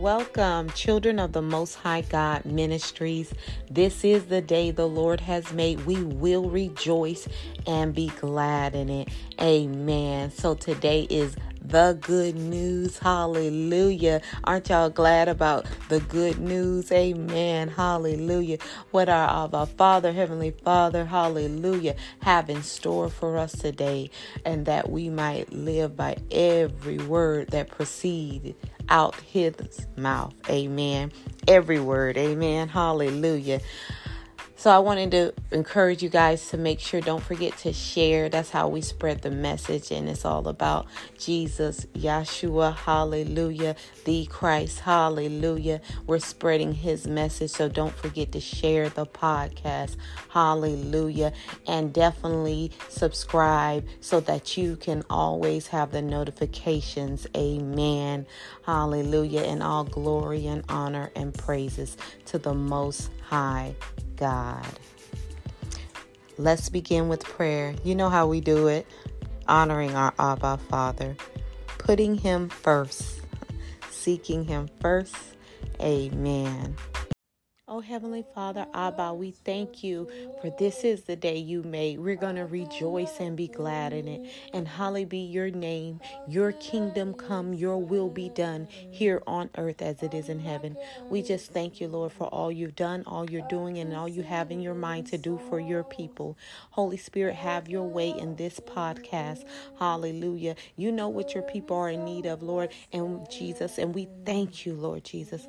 Welcome, children of the Most High God Ministries. This is the day the Lord has made. We will rejoice and be glad in it. Amen. So today is the good news. Hallelujah. Aren't y'all glad about the good news? Amen. Hallelujah. What our, Father, Heavenly Father, hallelujah, have in store for us today, and that we might live by every word that proceeded out his mouth. Amen. Every word. Amen. Hallelujah. So I wanted to encourage you guys to make sure don't forget to share. That's how we spread the message and it's all about Jesus, Yeshua, hallelujah, the Christ, hallelujah. We're spreading his message, so don't forget to share the podcast. Hallelujah. And definitely subscribe so that you can always have the notifications. Amen. Hallelujah. And all glory and honor and praises to the most high God. Let's begin with prayer. You know how we do it honoring our Abba Father, putting Him first, seeking Him first. Amen. Oh, Heavenly Father, Abba, we thank you for this is the day you made. We're going to rejoice and be glad in it. And holly be your name. Your kingdom come, your will be done here on earth as it is in heaven. We just thank you, Lord, for all you've done, all you're doing, and all you have in your mind to do for your people. Holy Spirit, have your way in this podcast. Hallelujah. You know what your people are in need of, Lord, and Jesus. And we thank you, Lord Jesus,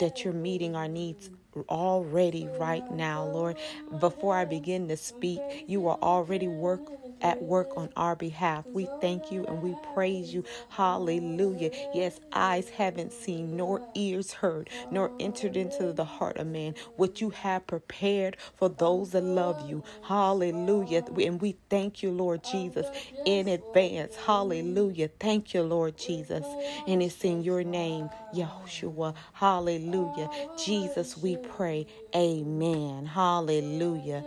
that you're meeting our needs already right now, Lord. Before I begin to speak, you are already work at work on our behalf. We thank you and we praise you. Hallelujah. Yes, eyes haven't seen, nor ears heard, nor entered into the heart of man what you have prepared for those that love you. Hallelujah. And we thank you, Lord Jesus, in advance. Hallelujah. Thank you, Lord Jesus. And it's in your name, Yahushua. Hallelujah. Jesus, we pray. Amen. Hallelujah.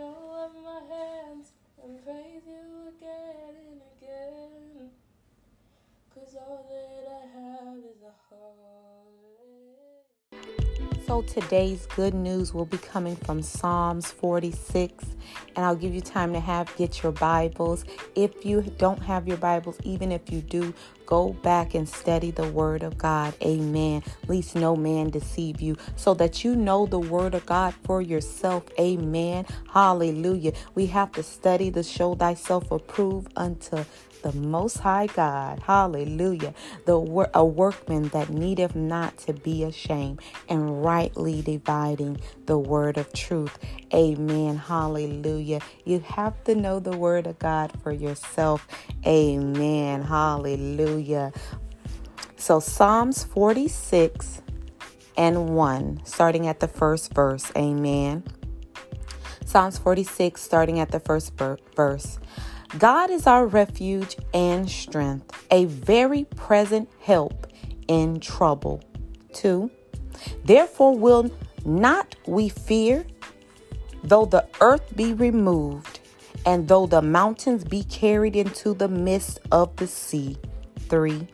So today's good news will be coming from Psalms 46 and I'll give you time to have get your Bibles. If you don't have your Bibles, even if you do, go back and study the word of God. Amen. Least no man deceive you so that you know the word of God for yourself. Amen. Hallelujah. We have to study to show thyself approved unto the Most High God. Hallelujah. The a workman that needeth not to be ashamed and rightly dividing the word of truth. Amen. Hallelujah. You have to know the word of God for yourself. Amen. Hallelujah. So Psalms 46 and 1, starting at the first verse. Amen. Psalms 46, starting at the first verse. God is our refuge and strength, a very present help in trouble. 2. Therefore will not we fear, though the earth be removed, and though the mountains be carried into the midst of the sea. 3.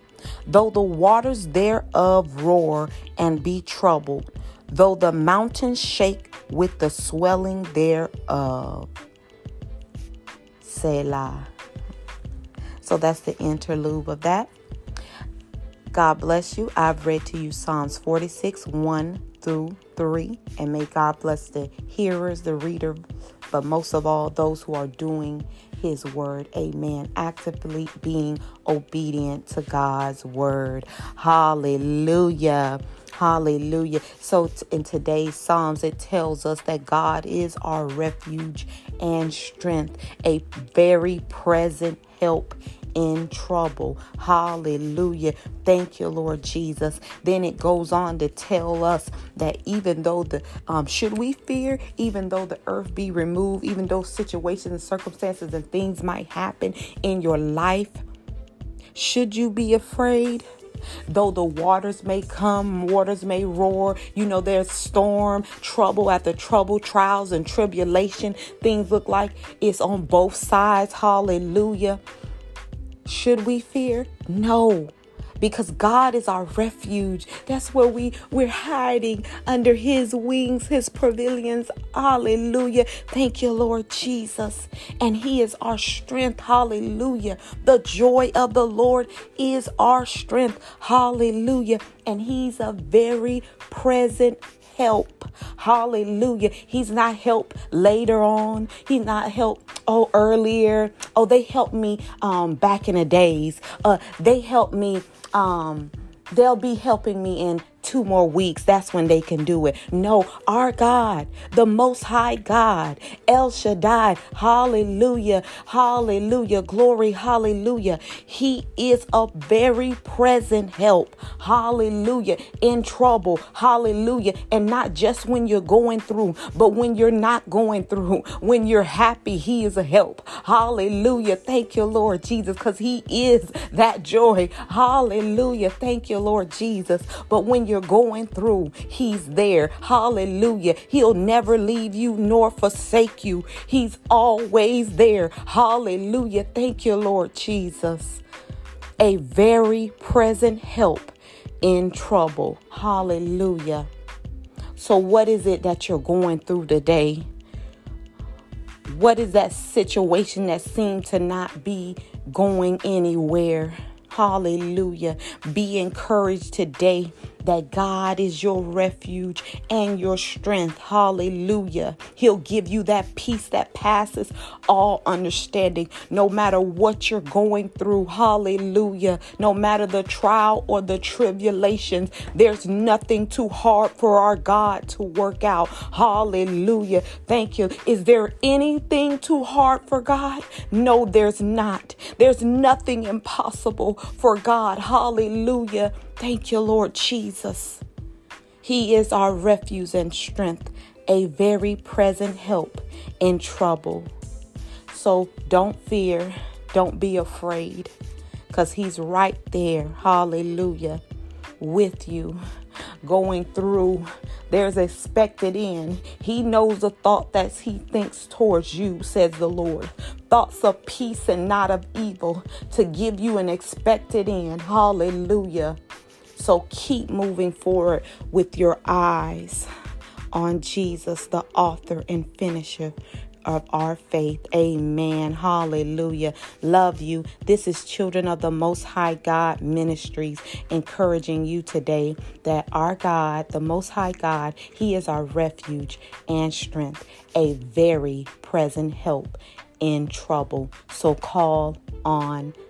Though the waters thereof roar and be troubled, though the mountains shake with the swelling thereof. Selah. So that's the interlude of that. God bless you. I've read to you Psalms 46, 1 through 3. And may God bless the hearers, the reader, but most of all, those who are doing his word. Amen. Actively being obedient to God's word. Hallelujah. Hallelujah. So, in today's Psalms, it tells us that God is our refuge and strength, a very present help in trouble. Hallelujah. Thank you, Lord Jesus. Then it goes on to tell us that even though the um, should we fear, even though the earth be removed, even though situations and circumstances and things might happen in your life, should you be afraid? Though the waters may come, waters may roar, you know, there's storm, trouble after trouble, trials and tribulation. Things look like it's on both sides. Hallelujah. Should we fear? No. Because God is our refuge. That's where we we're hiding under his wings, his pavilions. Hallelujah. Thank you, Lord Jesus. And he is our strength. Hallelujah. The joy of the Lord is our strength. Hallelujah. And he's a very present help. Hallelujah. He's not help later on. He's not help oh earlier. Oh, they helped me um back in the days. Uh they helped me um they'll be helping me in two more weeks, that's when they can do it. No, our God, the Most High God, El Shaddai, hallelujah, hallelujah, glory, hallelujah. He is a very present help, hallelujah, in trouble, hallelujah. And not just when you're going through, but when you're not going through, when you're happy, He is a help, hallelujah. Thank you, Lord Jesus, because He is that joy, hallelujah. Thank you, Lord Jesus. But when you're going through, He's there. Hallelujah. He'll never leave you nor forsake you. He's always there. Hallelujah. Thank you, Lord Jesus. A very present help in trouble. Hallelujah. So, what is it that you're going through today? What is that situation that seemed to not be going anywhere? Hallelujah. Be encouraged today that God is your refuge and your strength. Hallelujah. He'll give you that peace that passes all understanding, no matter what you're going through. Hallelujah. No matter the trial or the tribulations, there's nothing too hard for our God to work out. Hallelujah. Thank you. Is there anything too hard for God? No, there's not. There's nothing impossible for God. Hallelujah. Thank you, Lord Jesus. He is our refuge and strength, a very present help in trouble. So don't fear, don't be afraid, because He's right there, hallelujah, with you, going through. There's expected end. He knows the thought that He thinks towards you, says the Lord. Thoughts of peace and not of evil to give you an expected end. Hallelujah. So keep moving forward with your eyes on Jesus, the author and finisher of our faith. Amen. Hallelujah. Love you. This is Children of the Most High God Ministries encouraging you today that our God, the Most High God, He is our refuge and strength, a very present help in trouble. So call on